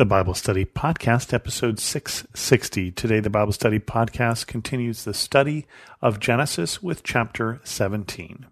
The Bible Study Podcast, episode 660. Today, the Bible Study Podcast continues the study of Genesis with chapter 17.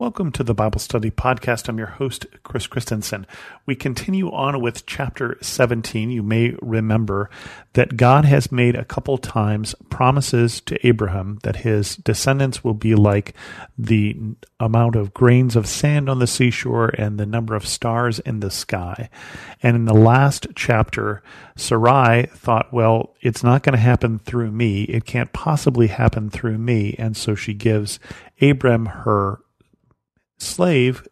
Welcome to the Bible Study Podcast. I'm your host, Chris Christensen. We continue on with chapter 17. You may remember that God has made a couple times promises to Abraham that his descendants will be like the amount of grains of sand on the seashore and the number of stars in the sky. And in the last chapter, Sarai thought, well, it's not going to happen through me. It can't possibly happen through me. And so she gives Abram her slave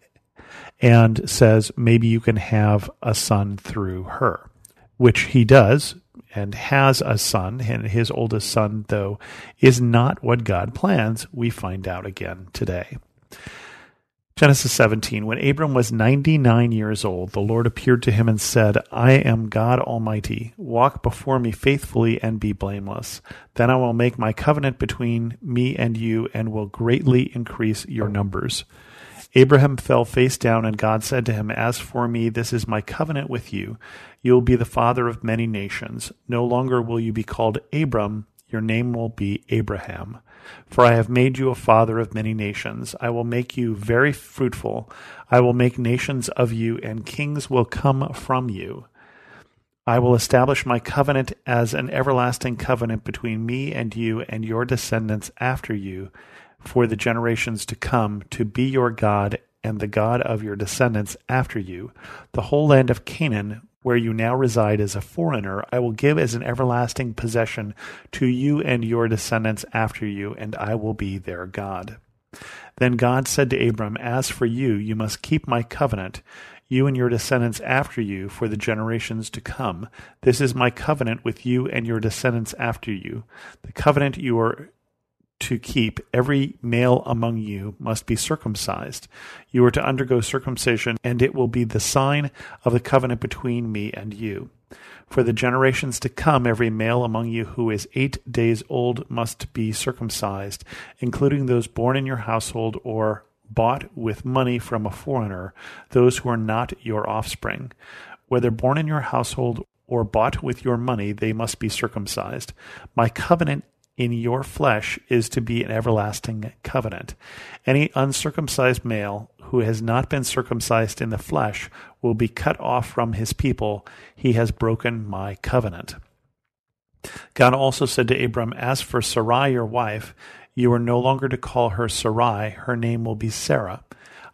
and says, maybe you can have a son through her, which he does and has a son. And his oldest son, though, is not what God plans. We find out again today. Genesis 17 When Abram was 99 years old, the Lord appeared to him and said, I am God Almighty. Walk before me faithfully and be blameless. Then I will make my covenant between me and you and will greatly increase your numbers. Abraham fell face down, and God said to him, As for me, this is my covenant with you. You will be the father of many nations. No longer will you be called Abram, your name will be Abraham. For I have made you a father of many nations. I will make you very fruitful. I will make nations of you, and kings will come from you. I will establish my covenant as an everlasting covenant between me and you and your descendants after you for the generations to come to be your God and the God of your descendants after you. The whole land of Canaan, where you now reside as a foreigner, I will give as an everlasting possession to you and your descendants after you, and I will be their God. Then God said to Abram, As for you, you must keep my covenant, you and your descendants after you, for the generations to come. This is my covenant with you and your descendants after you. The covenant you are to keep, every male among you must be circumcised. You are to undergo circumcision, and it will be the sign of the covenant between me and you. For the generations to come, every male among you who is eight days old must be circumcised, including those born in your household or bought with money from a foreigner, those who are not your offspring. Whether born in your household or bought with your money, they must be circumcised. My covenant in your flesh is to be an everlasting covenant. Any uncircumcised male who has not been circumcised in the flesh will be cut off from his people. He has broken my covenant. God also said to Abram, As for Sarai, your wife, you are no longer to call her Sarai, her name will be Sarah.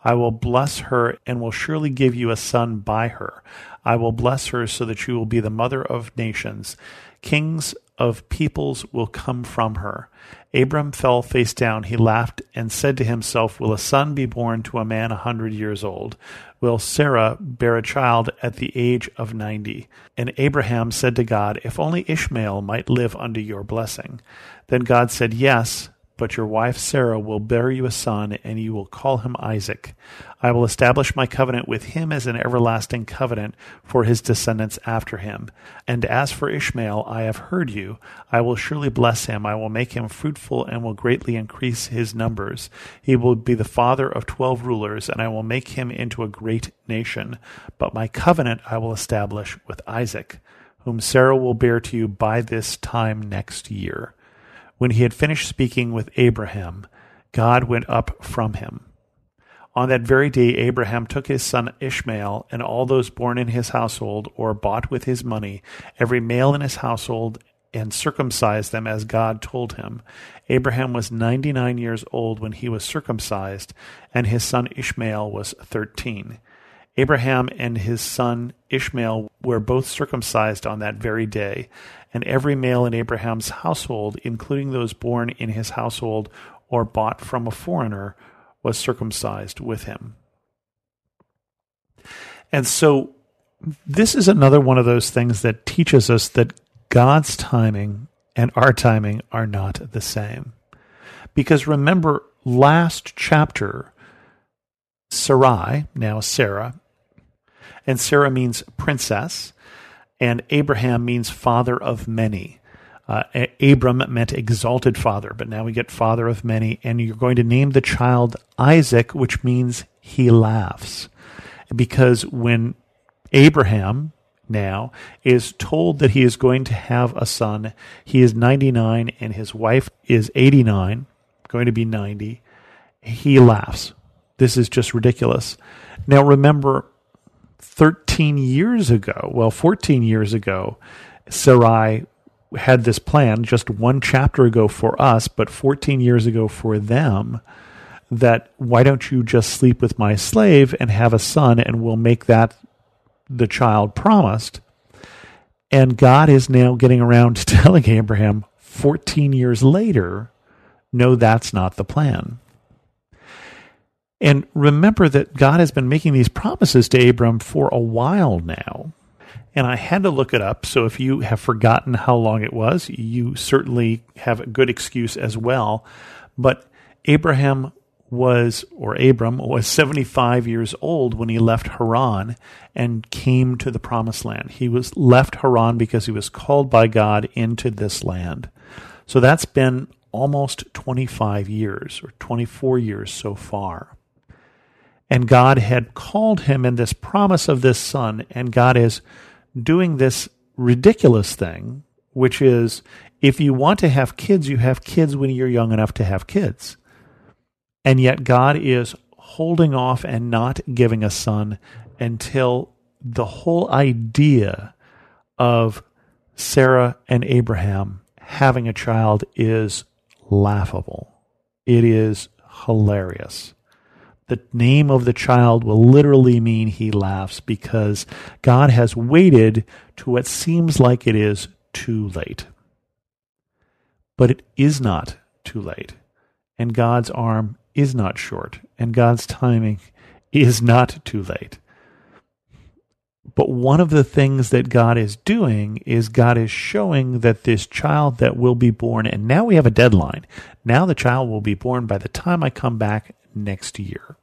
I will bless her and will surely give you a son by her. I will bless her so that she will be the mother of nations. Kings of peoples will come from her. Abram fell face down. He laughed and said to himself, Will a son be born to a man a hundred years old? Will Sarah bear a child at the age of ninety? And Abraham said to God, If only Ishmael might live under your blessing. Then God said, Yes, but your wife Sarah will bear you a son, and you will call him Isaac. I will establish my covenant with him as an everlasting covenant for his descendants after him. And as for Ishmael, I have heard you. I will surely bless him. I will make him fruitful and will greatly increase his numbers. He will be the father of twelve rulers, and I will make him into a great nation. But my covenant I will establish with Isaac, whom Sarah will bear to you by this time next year. When he had finished speaking with Abraham, God went up from him. On that very day, Abraham took his son Ishmael and all those born in his household or bought with his money, every male in his household, and circumcised them as God told him. Abraham was ninety nine years old when he was circumcised, and his son Ishmael was thirteen. Abraham and his son Ishmael were both circumcised on that very day, and every male in Abraham's household, including those born in his household or bought from a foreigner, was circumcised with him. And so, this is another one of those things that teaches us that God's timing and our timing are not the same. Because remember, last chapter, Sarai, now Sarah, and Sarah means princess, and Abraham means father of many. Uh, Abram meant exalted father, but now we get father of many, and you're going to name the child Isaac, which means he laughs. Because when Abraham now is told that he is going to have a son, he is 99 and his wife is 89, going to be 90, he laughs. This is just ridiculous. Now remember, 13 years ago, well, 14 years ago, Sarai had this plan just one chapter ago for us, but 14 years ago for them that why don't you just sleep with my slave and have a son and we'll make that the child promised. And God is now getting around to telling Abraham 14 years later, no, that's not the plan. And remember that God has been making these promises to Abram for a while now. And I had to look it up. So if you have forgotten how long it was, you certainly have a good excuse as well. But Abraham was, or Abram was 75 years old when he left Haran and came to the promised land. He was left Haran because he was called by God into this land. So that's been almost 25 years or 24 years so far. And God had called him in this promise of this son, and God is doing this ridiculous thing, which is if you want to have kids, you have kids when you're young enough to have kids. And yet God is holding off and not giving a son until the whole idea of Sarah and Abraham having a child is laughable. It is hilarious. The name of the child will literally mean he laughs because God has waited to what seems like it is too late. But it is not too late. And God's arm is not short, and God's timing is not too late. But one of the things that God is doing is God is showing that this child that will be born, and now we have a deadline. Now the child will be born by the time I come back next year.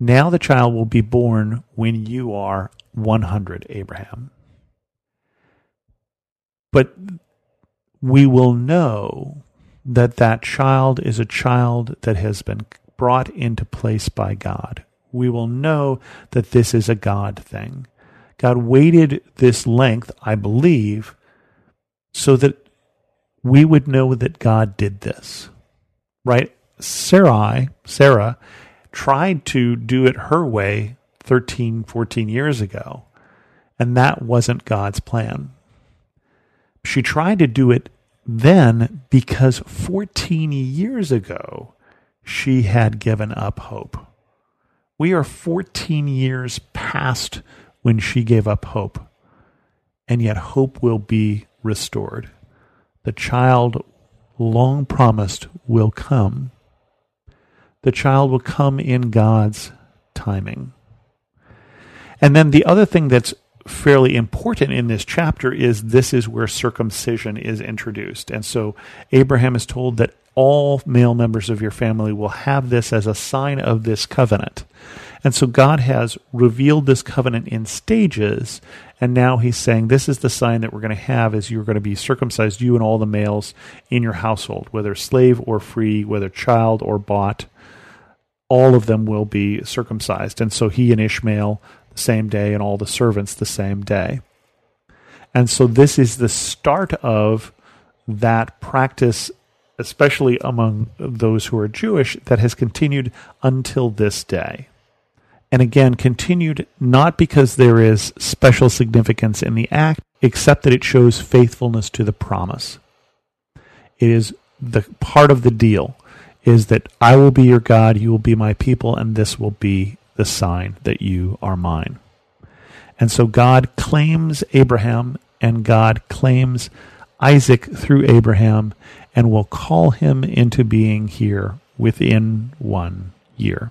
Now the child will be born when you are 100, Abraham. But we will know that that child is a child that has been brought into place by God. We will know that this is a God thing. God waited this length, I believe, so that we would know that God did this. Right? Sarai, Sarah, tried to do it her way 13, 14 years ago, and that wasn't God's plan. She tried to do it then because 14 years ago she had given up hope. We are 14 years past when she gave up hope, and yet hope will be restored. The child long promised will come. The child will come in God's timing. And then the other thing that's fairly important in this chapter is this is where circumcision is introduced. And so Abraham is told that all male members of your family will have this as a sign of this covenant. And so God has revealed this covenant in stages, and now he's saying this is the sign that we're going to have is you're going to be circumcised, you and all the males in your household, whether slave or free, whether child or bought, all of them will be circumcised. And so he and Ishmael the same day and all the servants the same day. And so this is the start of that practice, especially among those who are Jewish, that has continued until this day. And again, continued not because there is special significance in the act, except that it shows faithfulness to the promise. It is the part of the deal is that I will be your God, you will be my people, and this will be the sign that you are mine. And so God claims Abraham and God claims Isaac through Abraham and will call him into being here within one year.